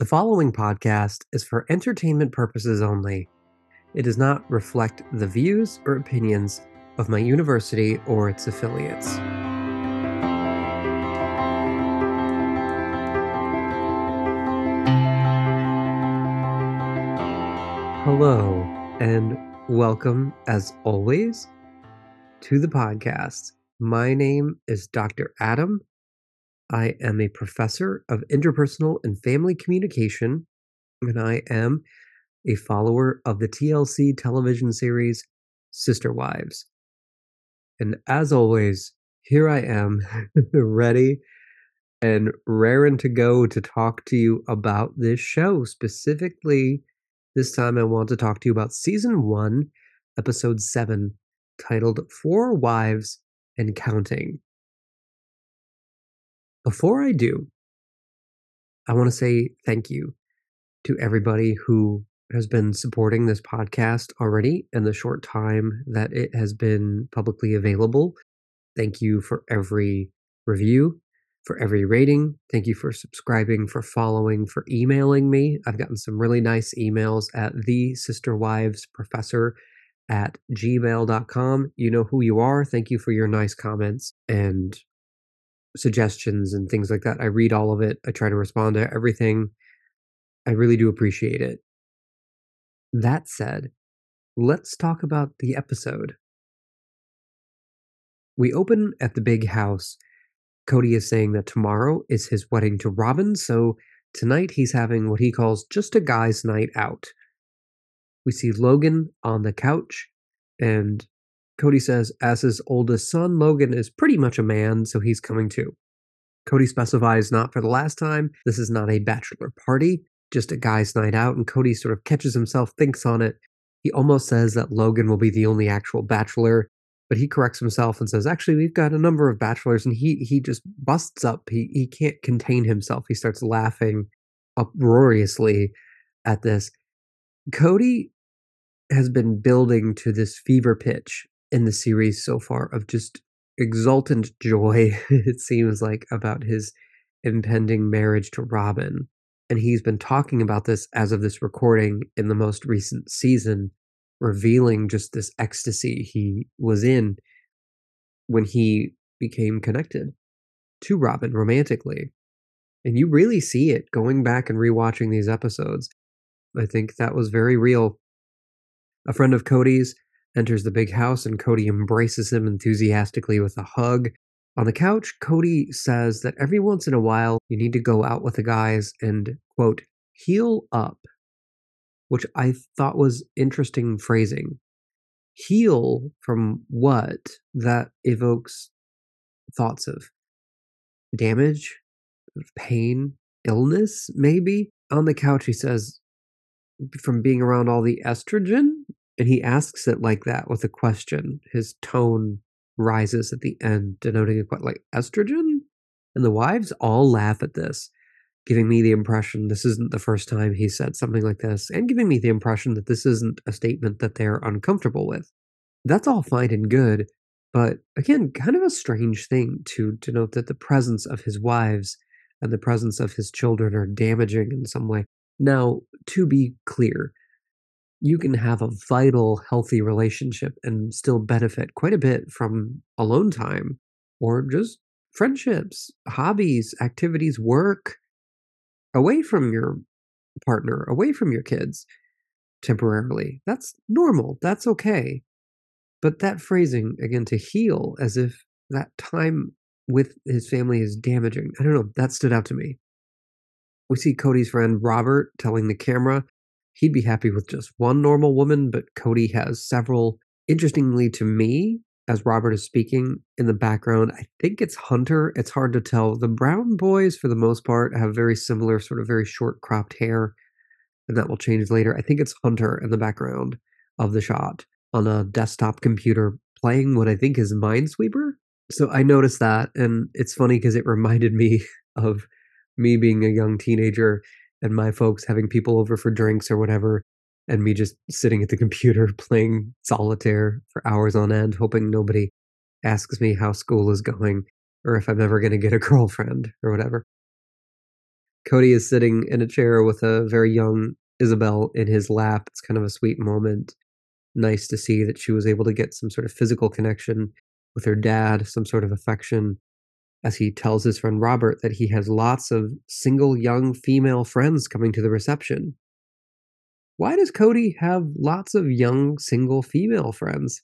The following podcast is for entertainment purposes only. It does not reflect the views or opinions of my university or its affiliates. Hello, and welcome, as always, to the podcast. My name is Dr. Adam. I am a professor of interpersonal and family communication, and I am a follower of the TLC television series Sister Wives. And as always, here I am, ready and raring to go to talk to you about this show. Specifically, this time I want to talk to you about season one, episode seven, titled Four Wives and Counting. Before I do, I want to say thank you to everybody who has been supporting this podcast already in the short time that it has been publicly available. Thank you for every review, for every rating. Thank you for subscribing, for following, for emailing me. I've gotten some really nice emails at the sister wives professor at gmail.com. You know who you are. Thank you for your nice comments and suggestions and things like that. I read all of it. I try to respond to everything. I really do appreciate it. That said, let's talk about the episode. We open at the big house. Kody is saying that tomorrow is his wedding to Robyn, so tonight he's having what he calls just a guy's night out. We see Logan on the couch, and Kody says, as his oldest son, Logan is pretty much a man, so he's coming too. Kody specifies not for the last time, this is not a bachelor party, just a guy's night out, and Kody sort of catches himself, thinks on it. He almost says that Logan will be the only actual bachelor, but he corrects himself and says, "Actually, we've got a number of bachelors." And he he just busts up. He he can't contain himself. He starts laughing uproariously at this. Kody has been building to this fever pitch in the series so far of just exultant joy. it seems like about his impending marriage to Robyn and he's been talking about this as of this recording in the most recent season, revealing just this ecstasy he was in when he became connected to Robyn romantically. And you really see it going back and rewatching these episodes. I think that was very real. A friend of Kody's enters the big house and Kody embraces him enthusiastically with a hug. On the couch, Kody says that every once in a while you need to go out with the guys and, quote, heal up, which I thought was interesting phrasing. Heal from what? That evokes thoughts of damage, pain, illness, maybe. On the couch, he says, from being around all the estrogen. And he asks it like that with a question. His tone rises at the end, denoting a quite like estrogen. And the wives all laugh at this, giving me the impression this isn't the first time he said something like this, and giving me the impression that this isn't a statement that they're uncomfortable with. That's all fine and good, but again, kind of a strange thing to denote that the presence of his wives and the presence of his children are damaging in some way. Now, to be clear, you can have a vital, healthy relationship and still benefit quite a bit from alone time or just friendships, hobbies, activities, work away from your partner, away from your kids temporarily. That's normal. That's okay. But that phrasing, again, to heal as if that time with his family is damaging, I don't know, that stood out to me. We see Kody's friend Robert telling the camera he'd be happy with just one normal woman, but Kody has several. Interestingly to me, as Robert is speaking in the background, I think it's Hunter. It's hard to tell. The Brown boys, for the most part, have very similar, sort of very short cropped hair, and that will change later. I think it's Hunter in the background of the shot on a desktop computer playing what I think is Minesweeper. So I noticed that, and it's funny because it reminded me of me being a young teenager and my folks having people over for drinks or whatever, and me just sitting at the computer playing solitaire for hours on end, hoping nobody asks me how school is going or if I'm ever going to get a girlfriend or whatever. Kody is sitting in a chair with a very young Ysabel in his lap. It's kind of a sweet moment. Nice to see that she was able to get some sort of physical connection with her dad, some sort of affection, as he tells his friend Robert that he has lots of single young female friends coming to the reception. Why does Kody have lots of young single female friends?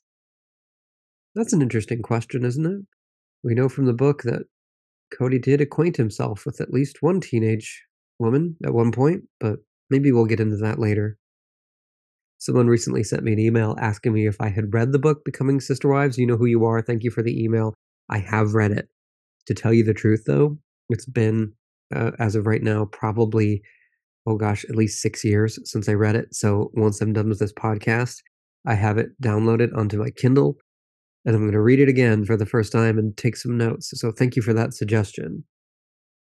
That's an interesting question, isn't it? We know from the book that Kody did acquaint himself with at least one teenage woman at one point, but maybe we'll get into that later. Someone recently sent me an email asking me if I had read the book Becoming Sister Wives. You know who you are. Thank you for the email. I have read it. To tell you the truth, though, it's been, uh, as of right now, probably, oh gosh, at least six years since I read it. So once I'm done with this podcast, I have it downloaded onto my Kindle and I'm going to read it again for the first time and take some notes. So thank you for that suggestion.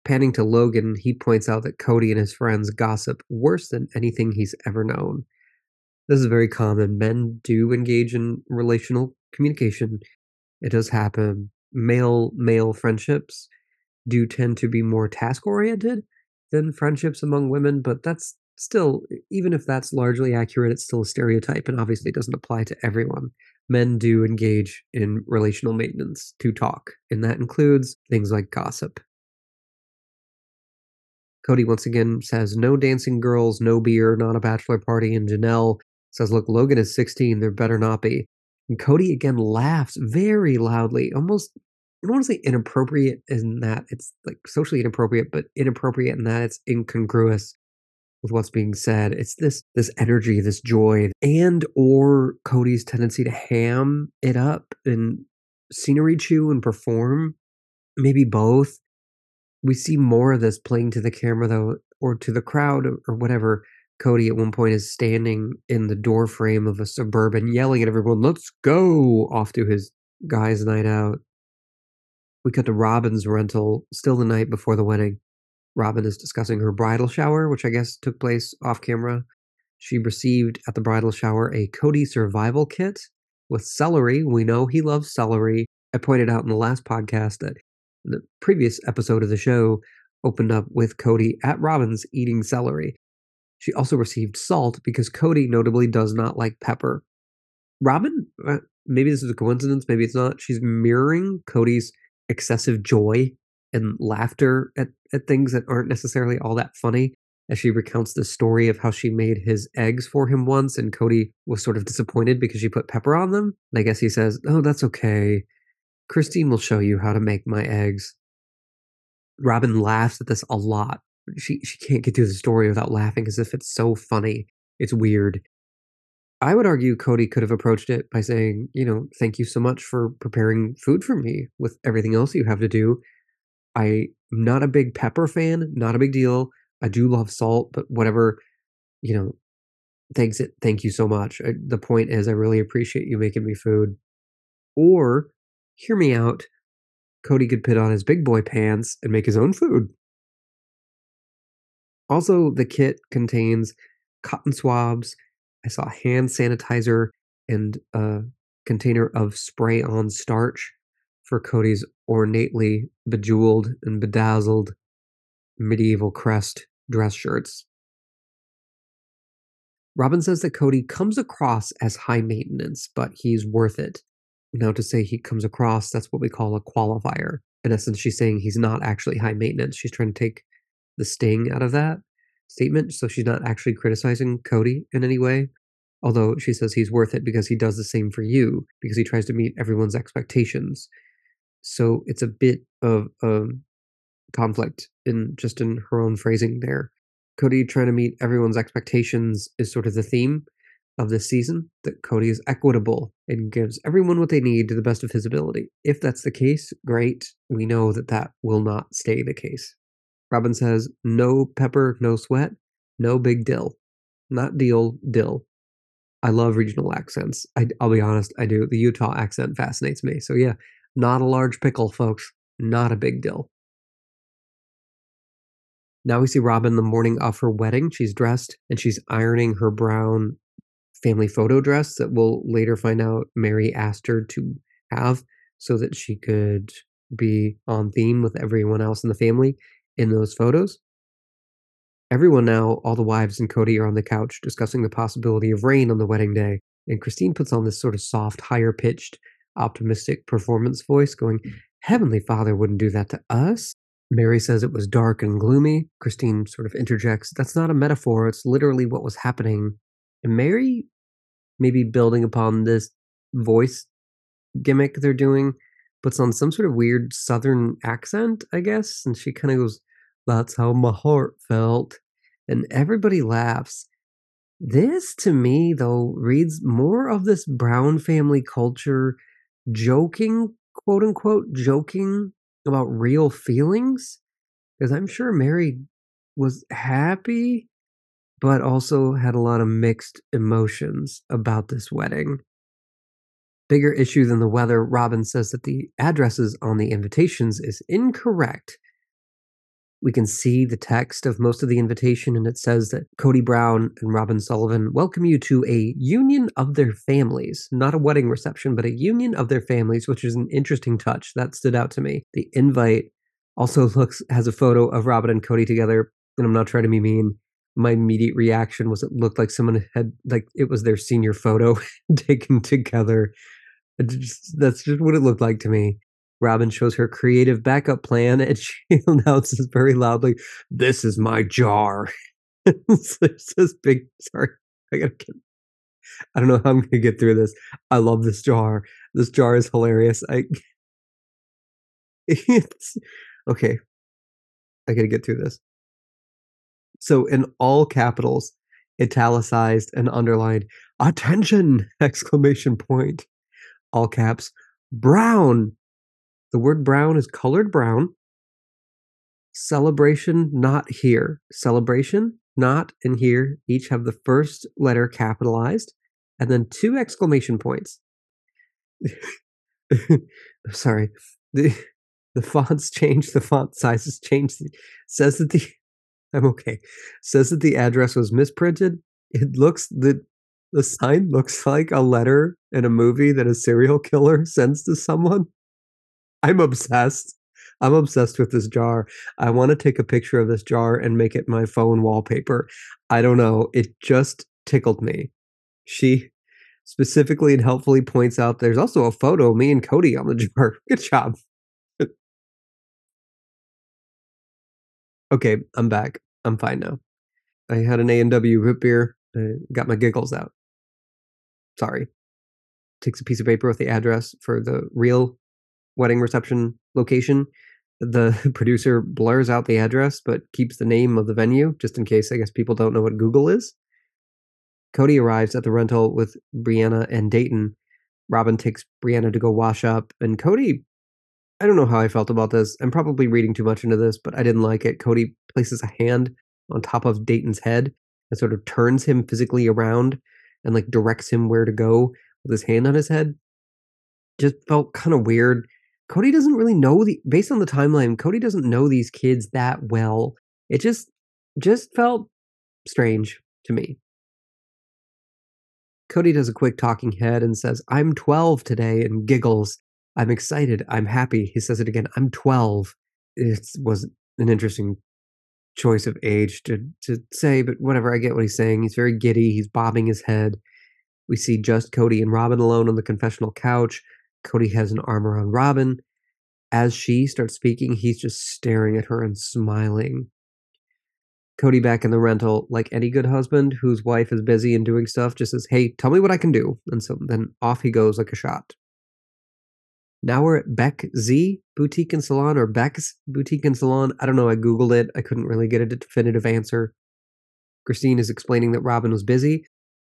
Panning to Logan, he points out that Kody and his friends gossip worse than anything he's ever known. This is very common. Men do engage in relational communication. It does happen. Male male friendships do tend to be more task oriented than friendships among women, but that's still, even if that's largely accurate, it's still a stereotype and obviously doesn't apply to everyone. Men do engage in relational maintenance to talk, and that includes things like gossip. Kody once again says, No dancing girls, no beer, not a bachelor party, and Janelle says, Look, Logan is 16, there better not be. And Kody again laughs very loudly, almost, I don't want to say inappropriate in that it's like socially inappropriate, but inappropriate in that it's incongruous with what's being said. It's this this energy, this joy, and or Kody's tendency to ham it up and scenery chew and perform. Maybe both. We see more of this playing to the camera though, or to the crowd or, whatever. Kody at one point is standing in the door frame of a suburban yelling at everyone, let's go off to his guy's night out. We cut to Robyn's rental still the night before the wedding. Robyn is discussing her bridal shower, which I guess took place off camera. She received at the bridal shower a Kody survival kit with celery. We know he loves celery. I pointed out in the last podcast that the previous episode of the show opened up with Kody at Robyn's eating celery. She also received salt because Kody notably does not like pepper. Robyn, uh, maybe this is a coincidence, maybe it's not. She's mirroring Kody's excessive joy and laughter at, at things that aren't necessarily all that funny as she recounts the story of how she made his eggs for him once and Kody was sort of disappointed because she put pepper on them. And I guess he says, Oh, that's okay. Christine will show you how to make my eggs. Robyn laughs at this a lot she she can't get through the story without laughing as if it's so funny. It's weird. I would argue Kody could have approached it by saying, you know, thank you so much for preparing food for me with everything else you have to do. I'm not a big pepper fan, not a big deal. I do love salt, but whatever, you know, thanks it thank you so much. I, the point is I really appreciate you making me food. Or hear me out. Kody could put on his big boy pants and make his own food. Also, the kit contains cotton swabs. I saw hand sanitizer and a container of spray on starch for Kody's ornately bejeweled and bedazzled medieval crest dress shirts. Robyn says that Kody comes across as high maintenance, but he's worth it. Now, to say he comes across, that's what we call a qualifier. In essence, she's saying he's not actually high maintenance. She's trying to take the sting out of that statement. So she's not actually criticizing Kody in any way. Although she says he's worth it because he does the same for you, because he tries to meet everyone's expectations. So it's a bit of a conflict in just in her own phrasing there. Kody trying to meet everyone's expectations is sort of the theme of this season that Kody is equitable and gives everyone what they need to the best of his ability. If that's the case, great. We know that that will not stay the case. Robyn says, no pepper, no sweat, no big dill. Not deal, dill. I love regional accents. I, will be honest, I do. The Utah accent fascinates me. So, yeah, not a large pickle, folks. Not a big dill. Now we see Robyn the morning of her wedding. She's dressed and she's ironing her brown family photo dress that we'll later find out Meri asked her to have so that she could be on theme with everyone else in the family in those photos. Everyone now, all the wives and Kody are on the couch discussing the possibility of rain on the wedding day, and Christine puts on this sort of soft, higher pitched, optimistic performance voice, going, mm. Heavenly Father wouldn't do that to us. Meri says it was dark and gloomy. Christine sort of interjects, That's not a metaphor, it's literally what was happening. And Meri, maybe building upon this voice gimmick they're doing, puts on some sort of weird southern accent, I guess. And she kind of goes, That's how my heart felt. And everybody laughs. This, to me, though, reads more of this Brown family culture joking, quote unquote, joking about real feelings. Because I'm sure Meri was happy, but also had a lot of mixed emotions about this wedding. Bigger issue than the weather, Robyn says that the addresses on the invitations is incorrect. We can see the text of most of the invitation, and it says that Kody Brown and Robyn Sullivan welcome you to a union of their families, not a wedding reception, but a union of their families, which is an interesting touch. That stood out to me. The invite also looks has a photo of Robyn and Kody together, and I'm not trying to be mean. My immediate reaction was it looked like someone had like it was their senior photo taken together. Just, that's just what it looked like to me. Robyn shows her creative backup plan and she announces very loudly, This is my jar. it's this big, sorry, I gotta get, I don't know how I'm gonna get through this. I love this jar. This jar is hilarious. I, it's, okay, I gotta get through this. So in all capitals, italicized and underlined, attention! Exclamation point. All caps, brown the word brown is colored brown. Celebration, not here. Celebration, not and here each have the first letter capitalized and then two exclamation points. Sorry. The the fonts change, the font sizes change. Says that the I'm okay. Says that the address was misprinted. It looks the the sign looks like a letter in a movie that a serial killer sends to someone. I'm obsessed. I'm obsessed with this jar. I want to take a picture of this jar and make it my phone wallpaper. I don't know. It just tickled me. She specifically and helpfully points out there's also a photo of me and Kody on the jar. Good job. okay, I'm back. I'm fine now. I had an A&W root beer. I got my giggles out. Sorry. Takes a piece of paper with the address for the real wedding reception location. The producer blurs out the address but keeps the name of the venue just in case I guess people don't know what Google is. Kody arrives at the rental with Breanna and Dayton. Robyn takes Breanna to go wash up, and Kody, I don't know how I felt about this. I'm probably reading too much into this, but I didn't like it. Kody places a hand on top of Dayton's head and sort of turns him physically around and like directs him where to go with his hand on his head. Just felt kind of weird. Kody doesn't really know the based on the timeline, Kody doesn't know these kids that well. It just just felt strange to me. Kody does a quick talking head and says, I'm 12 today, and giggles. I'm excited. I'm happy. He says it again. I'm 12. It was an interesting choice of age to, to say, but whatever. I get what he's saying. He's very giddy. He's bobbing his head. We see just Kody and Robyn alone on the confessional couch. Kody has an arm around Robyn. As she starts speaking, he's just staring at her and smiling. Kody back in the rental, like any good husband whose wife is busy and doing stuff, just says, Hey, tell me what I can do. And so then off he goes like a shot. Now we're at Beck Z Boutique and Salon or Beck's Boutique and Salon. I don't know. I Googled it. I couldn't really get a definitive answer. Christine is explaining that Robyn was busy.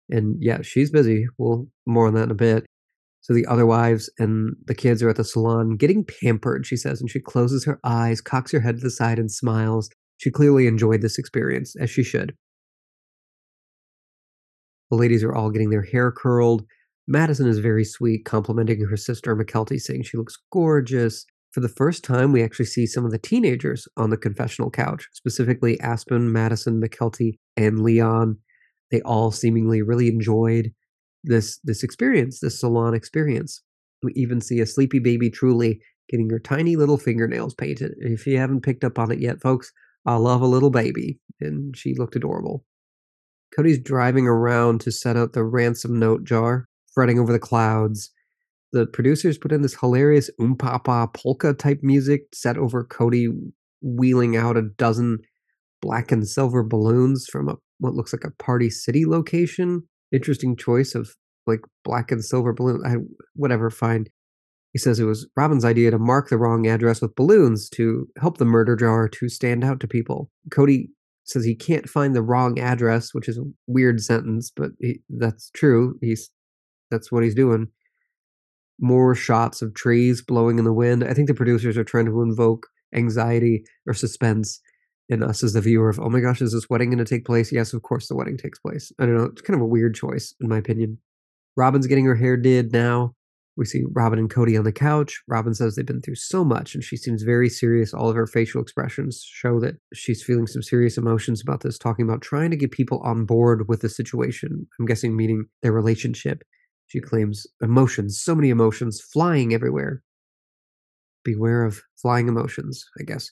And yeah, she's busy. We'll more on that in a bit. So the other wives and the kids are at the salon getting pampered, she says, and she closes her eyes, cocks her head to the side, and smiles. She clearly enjoyed this experience, as she should. The ladies are all getting their hair curled. Madison is very sweet, complimenting her sister Mykelti, saying she looks gorgeous. For the first time, we actually see some of the teenagers on the confessional couch, specifically Aspen, Madison, Mykelti, and Leon. They all seemingly really enjoyed this this experience, this salon experience. We even see a sleepy baby Truely getting her tiny little fingernails painted. If you haven't picked up on it yet, folks, I love a little baby. And she looked adorable. Kody's driving around to set out the ransom note jar, fretting over the clouds. The producers put in this hilarious oompapa polka type music set over Cody wheeling out a dozen black and silver balloons from a what looks like a Party City location. Interesting choice of like black and silver balloon. I, whatever, fine. He says it was Robyn's idea to mark the wrong address with balloons to help the murder jar to stand out to people. Kody says he can't find the wrong address, which is a weird sentence, but he, that's true. He's that's what he's doing. More shots of trees blowing in the wind. I think the producers are trying to invoke anxiety or suspense in us as the viewer of, oh my gosh, is this wedding going to take place? Yes, of course the wedding takes place. I don't know. It's kind of a weird choice, in my opinion. Robyn's getting her hair did now. We see Robyn and Kody on the couch. Robyn says they've been through so much and she seems very serious. All of her facial expressions show that she's feeling some serious emotions about this, talking about trying to get people on board with the situation. I'm guessing meaning their relationship. She claims emotions, so many emotions flying everywhere. Beware of flying emotions, I guess.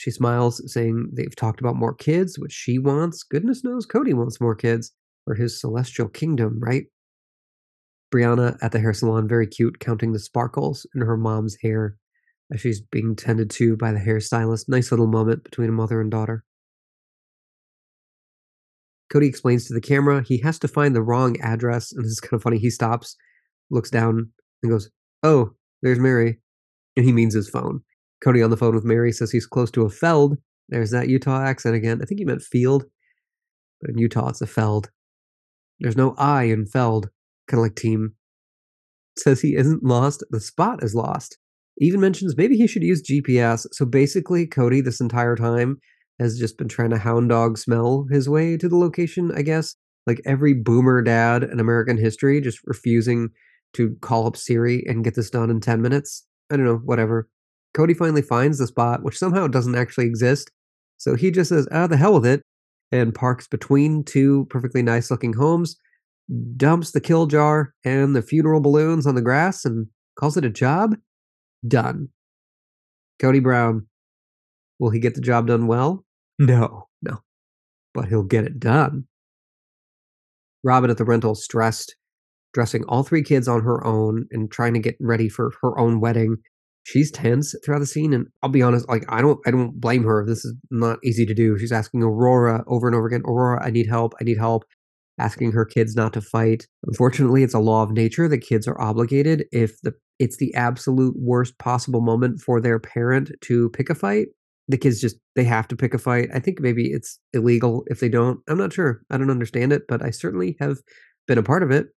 She smiles, saying they've talked about more kids, which she wants. Goodness knows Kody wants more kids for his celestial kingdom, right? Breanna at the hair salon, very cute, counting the sparkles in her mom's hair as she's being tended to by the hairstylist. Nice little moment between a mother and daughter. Kody explains to the camera he has to find the wrong address, and this is kind of funny. He stops, looks down, and goes, Oh, there's Meri. And he means his phone. Kody on the phone with Meri says he's close to a feld. There's that Utah accent again. I think he meant field, but in Utah it's a feld. There's no I in feld, kind of like team. Says he isn't lost, the spot is lost. Even mentions maybe he should use GPS. So basically, Kody, this entire time, has just been trying to hound dog smell his way to the location, I guess. Like every boomer dad in American history, just refusing to call up Siri and get this done in 10 minutes. I don't know, whatever. Kody finally finds the spot, which somehow doesn't actually exist. So he just says, ah, the hell with it, and parks between two perfectly nice looking homes, dumps the kill jar and the funeral balloons on the grass, and calls it a job. Done. Kody Brown. Will he get the job done well? No, no. But he'll get it done. Robyn at the rental stressed, dressing all three kids on her own and trying to get ready for her own wedding she's tense throughout the scene and i'll be honest like i don't i don't blame her. This is not easy to do. She's asking aurora over and over again aurora i need help i need help asking her kids not to fight. Unfortunately it's a law of nature. That kids are obligated if the it's the absolute worst possible moment for their parent to pick a fight. The kids just they have to pick a fight. I think maybe it's illegal if they don't. I'm not sure. I don't understand it but i certainly have been a part of it.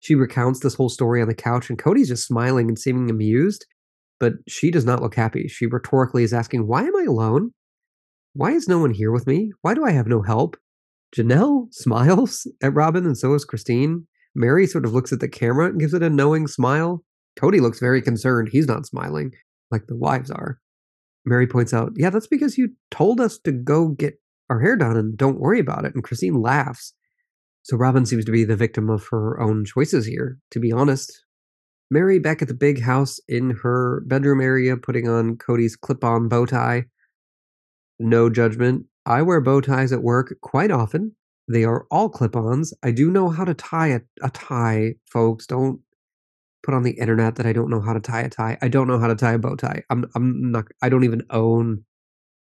She recounts this whole story on the couch and Kody's just smiling and seeming amused but she does not look happy. She rhetorically is asking, Why am I alone? Why is no one here with me? Why do I have no help? Janelle smiles at Robyn, and so is Christine. Meri sort of looks at the camera and gives it a knowing smile. Kody looks very concerned. He's not smiling like the wives are. Meri points out, Yeah, that's because you told us to go get our hair done and don't worry about it. And Christine laughs. So Robyn seems to be the victim of her own choices here, to be honest. Meri back at the big house in her bedroom area, putting on Kody's clip on bow tie. No judgment. I wear bow ties at work quite often. They are all clip ons. I do know how to tie a, a tie, folks. Don't put on the internet that I don't know how to tie a tie. I don't know how to tie a bow tie. I'm I'm not I don't even own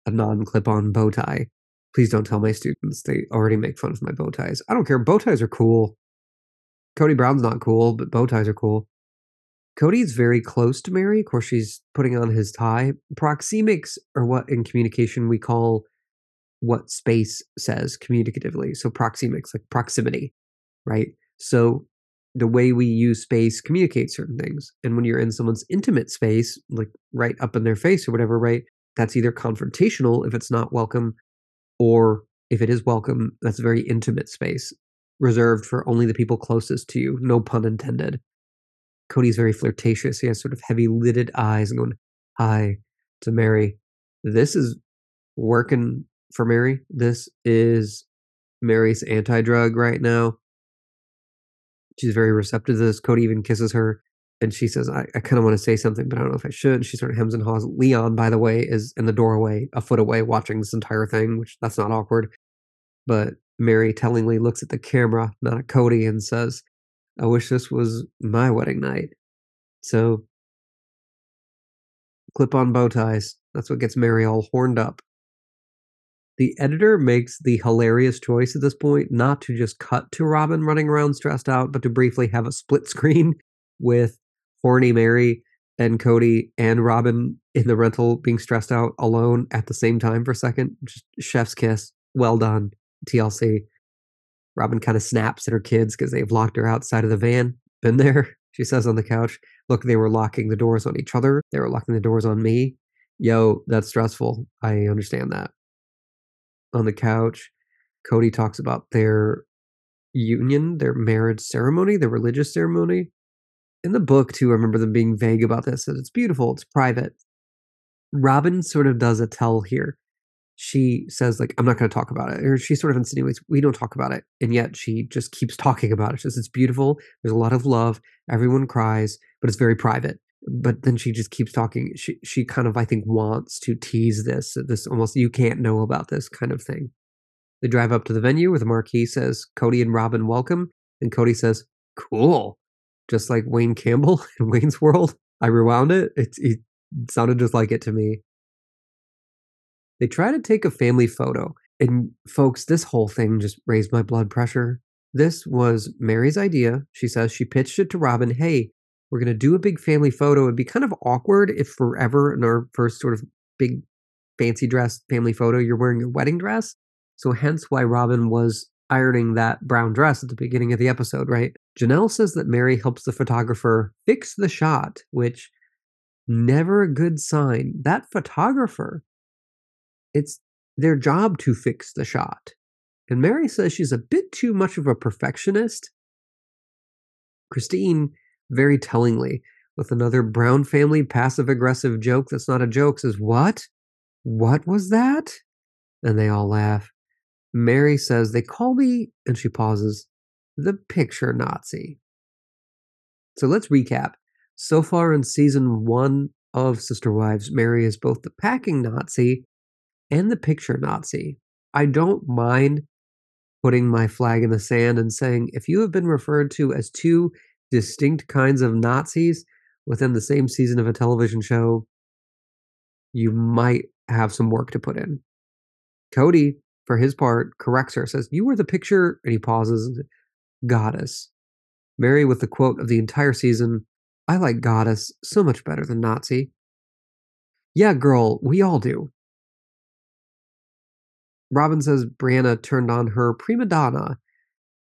a non-clip-on bow tie. Please don't tell my students they already make fun of my bow ties. I don't care. Bow ties are cool. Kody Brown's not cool, but bow ties are cool. Kody's very close to Meri. Of course, she's putting on his tie. Proxemics are what in communication we call what space says communicatively. So proxemics, like proximity, right? So the way we use space communicates certain things. And when you're in someone's intimate space, like right up in their face or whatever, right? That's either confrontational if it's not welcome, or if it is welcome, that's a very intimate space reserved for only the people closest to you. No pun intended. Kody's very flirtatious. He has sort of heavy lidded eyes and going, Hi to Meri. This is working for Meri. This is Meri's anti drug right now. She's very receptive to this. Kody even kisses her. and she says, I, I kind of want to say something, but I don't know if I should. She sort of hems and haws. Leon, by the way, is in the doorway, a foot away, watching this entire thing, which that's not awkward. But Meri tellingly looks at the camera, not at Kody, and says, I wish this was my wedding night. So, clip on bow ties. That's what gets Meri all horned up. The editor makes the hilarious choice at this point not to just cut to Robyn running around stressed out, but to briefly have a split screen with horny Meri and Kody and Robyn in the rental being stressed out alone at the same time for a second. Just chef's kiss. Well done, TLC. Robyn kind of snaps at her kids because they've locked her outside of the van. Been there, she says on the couch. Look, they were locking the doors on each other. They were locking the doors on me. Yo, that's stressful. I understand that. On the couch, Kody talks about their union, their marriage ceremony, their religious ceremony in the book too, I remember them being vague about this. It's beautiful, it's private. Robyn sort of does a tell here. She says, like, I'm not going to talk about it. Or she sort of insinuates, we don't talk about it. And yet she just keeps talking about it. She says, it's beautiful. There's a lot of love. Everyone cries, but it's very private. But then she just keeps talking. She, she kind of, I think, wants to tease this, this almost, you can't know about this kind of thing. They drive up to the venue where the marquee says, Kody and Robyn welcome. And Kody says, cool just like Wayne Campbell in Wayne's World. I rewound it. It, it sounded just like it to me. They try to take a family photo. And folks, this whole thing just raised my blood pressure. This was Meri's idea. She says she pitched it to Robyn. Hey, we're going to do a big family photo. It'd be kind of awkward if forever in our first sort of big fancy dress family photo, you're wearing your wedding dress. So, hence why Robyn was ironing that brown dress at the beginning of the episode, right? Janelle says that Meri helps the photographer fix the shot, which never a good sign. That photographer, it's their job to fix the shot. And Meri says she's a bit too much of a perfectionist. Christine, very tellingly, with another Brown family passive aggressive joke that's not a joke, says, What? What was that? And they all laugh. Meri says, They call me, and she pauses, the picture Nazi. So let's recap. So far in season one of Sister Wives, Meri is both the packing Nazi and the picture Nazi. I don't mind putting my flag in the sand and saying if you have been referred to as two distinct kinds of Nazis within the same season of a television show, you might have some work to put in. Kody for his part, corrects her, says, You were the picture, and he pauses, goddess. Meri with the quote of the entire season, I like goddess so much better than Nazi. Yeah, girl, we all do. Robyn says Breanna turned on her prima donna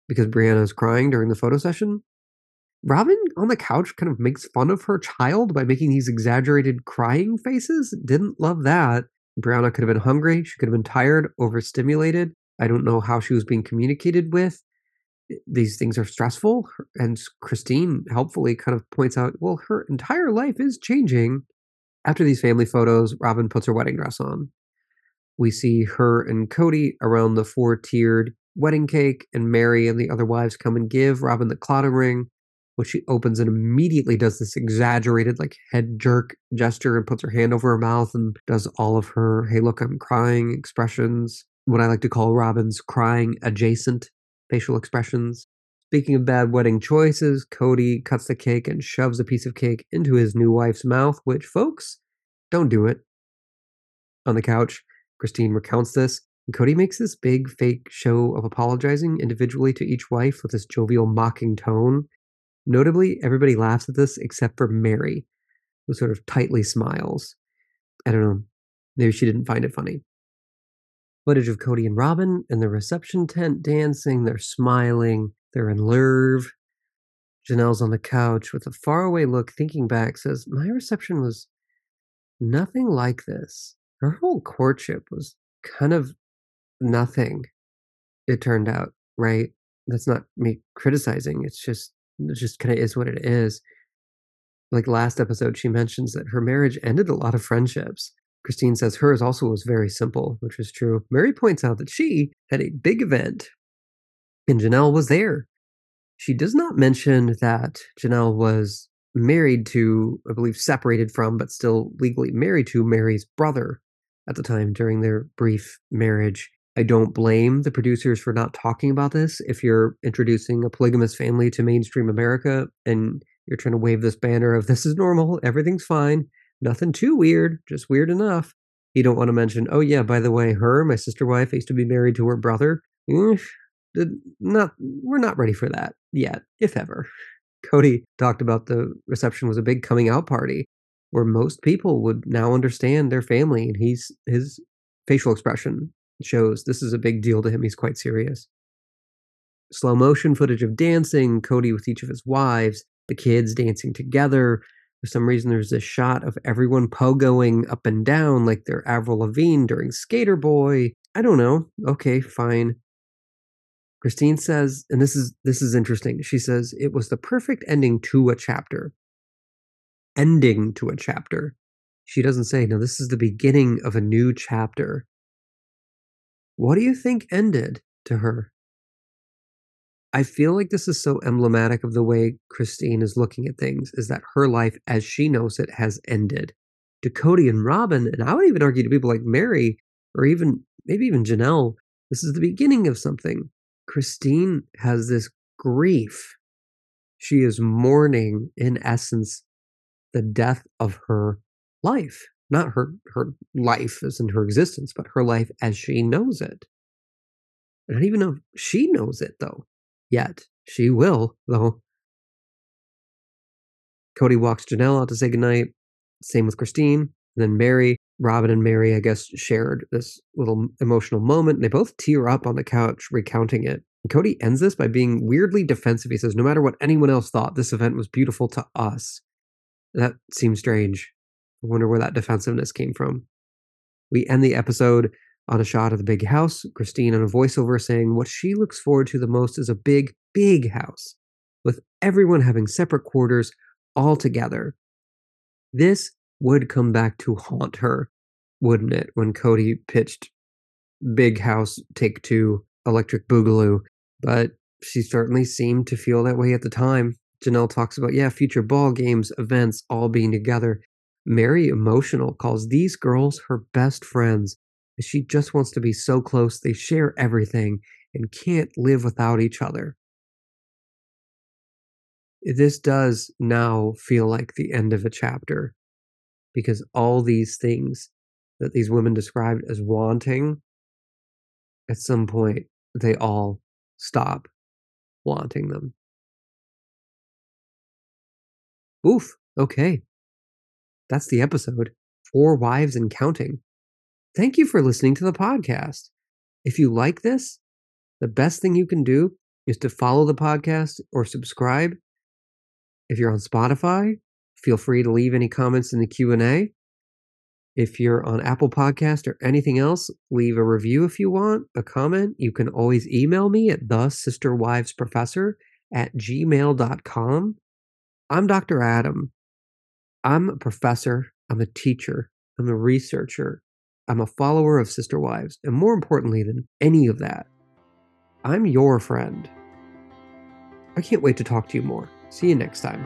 because Breanna is crying during the photo session. Robyn on the couch kind of makes fun of her child by making these exaggerated crying faces. Didn't love that. Breanna could have been hungry. She could have been tired, overstimulated. I don't know how she was being communicated with. These things are stressful. And Christine helpfully kind of points out, well, her entire life is changing. After these family photos, Robyn puts her wedding dress on. We see her and Kody around the four tiered wedding cake, and Meri and the other wives come and give Robyn the clotting ring which she opens and immediately does this exaggerated like head jerk gesture and puts her hand over her mouth and does all of her hey look i'm crying expressions what i like to call Robyn's crying adjacent facial expressions. Speaking of bad wedding choices Kody cuts the cake and shoves a piece of cake into his new wife's mouth which folks don't do it. On the couch christine recounts this and Kody makes this big fake show of apologizing individually to each wife with this jovial mocking tone Notably, everybody laughs at this except for Meri, who sort of tightly smiles. I don't know. Maybe she didn't find it funny. Footage of Kody and Robyn in the reception tent dancing. They're smiling. They're in love. Janelle's on the couch with a faraway look, thinking back, says, My reception was nothing like this. Her whole courtship was kind of nothing, it turned out, right? That's not me criticizing. It's just just kind of is what it is. Like last episode, she mentions that her marriage ended a lot of friendships. Christine says hers also was very simple, which is true. Meri points out that she had a big event and Janelle was there. She does not mention that Janelle was married to, I believe, separated from, but still legally married to Meri's brother at the time during their brief marriage. I don't blame the producers for not talking about this. If you're introducing a polygamous family to mainstream America and you're trying to wave this banner of this is normal, everything's fine, nothing too weird, just weird enough. You don't want to mention, oh yeah, by the way, her, my sister wife, used to be married to her brother. not, we're not ready for that yet, if ever. Kody talked about the reception was a big coming out party where most people would now understand their family and he's his facial expression shows this is a big deal to him he's quite serious. Slow motion footage of dancing Kody with each of his wives the kids dancing together. For some reason there's this shot of everyone pogoing up and down like they're avril lavigne during Sk8er Boi. I don't know. Okay fine. Christine says and this is this is interesting. She says it was the perfect ending to a chapter ending to a chapter. She doesn't say, no, this is the beginning of a new chapter. What do you think ended to her? I feel like this is so emblematic of the way Christine is looking at things, is that her life as she knows it has ended. To Kody and Robyn, and I would even argue to people like Meri or even maybe even Janelle, this is the beginning of something. Christine has this grief. She is mourning, in essence, the death of her life. Not her, her life as in her existence, but her life as she knows it. I don't even know if she knows it, though, yet. She will, though. Kody walks Janelle out to say goodnight. Same with Christine. And then Meri Robyn and Meri i guess, shared this little emotional moment. and They both tear up on the couch recounting it. And Kody ends this by being weirdly defensive. He says, No matter what anyone else thought, this event was beautiful to us. That seems strange. I wonder where that defensiveness came from. We end the episode on a shot of the big house, Christine on a voiceover saying what she looks forward to the most is a big, big house with everyone having separate quarters all together. This would come back to haunt her, wouldn't it, when Kody pitched Big House Take Two Electric Boogaloo? But she certainly seemed to feel that way at the time. Janelle talks about, yeah, future ball games, events, all being together. Meri, Emotional calls these girls her best friends. She just wants to be so close, they share everything and can't live without each other. This does now feel like the end of a chapter because all these things that these women described as wanting, at some point, they all stop wanting them. Oof. Okay. That's the episode. Four wives and counting. Thank you for listening to the podcast. If you like this, the best thing you can do is to follow the podcast or subscribe. If you're on Spotify, feel free to leave any comments in the Q&A. If you're on Apple Podcast or anything else, leave a review if you want, a comment. You can always email me at the sisterwivesprofessor at gmail.com. I'm Dr. Adam. I'm a professor, I'm a teacher, I'm a researcher, I'm a follower of Sister Wives, and more importantly than any of that, I'm your friend. I can't wait to talk to you more. See you next time.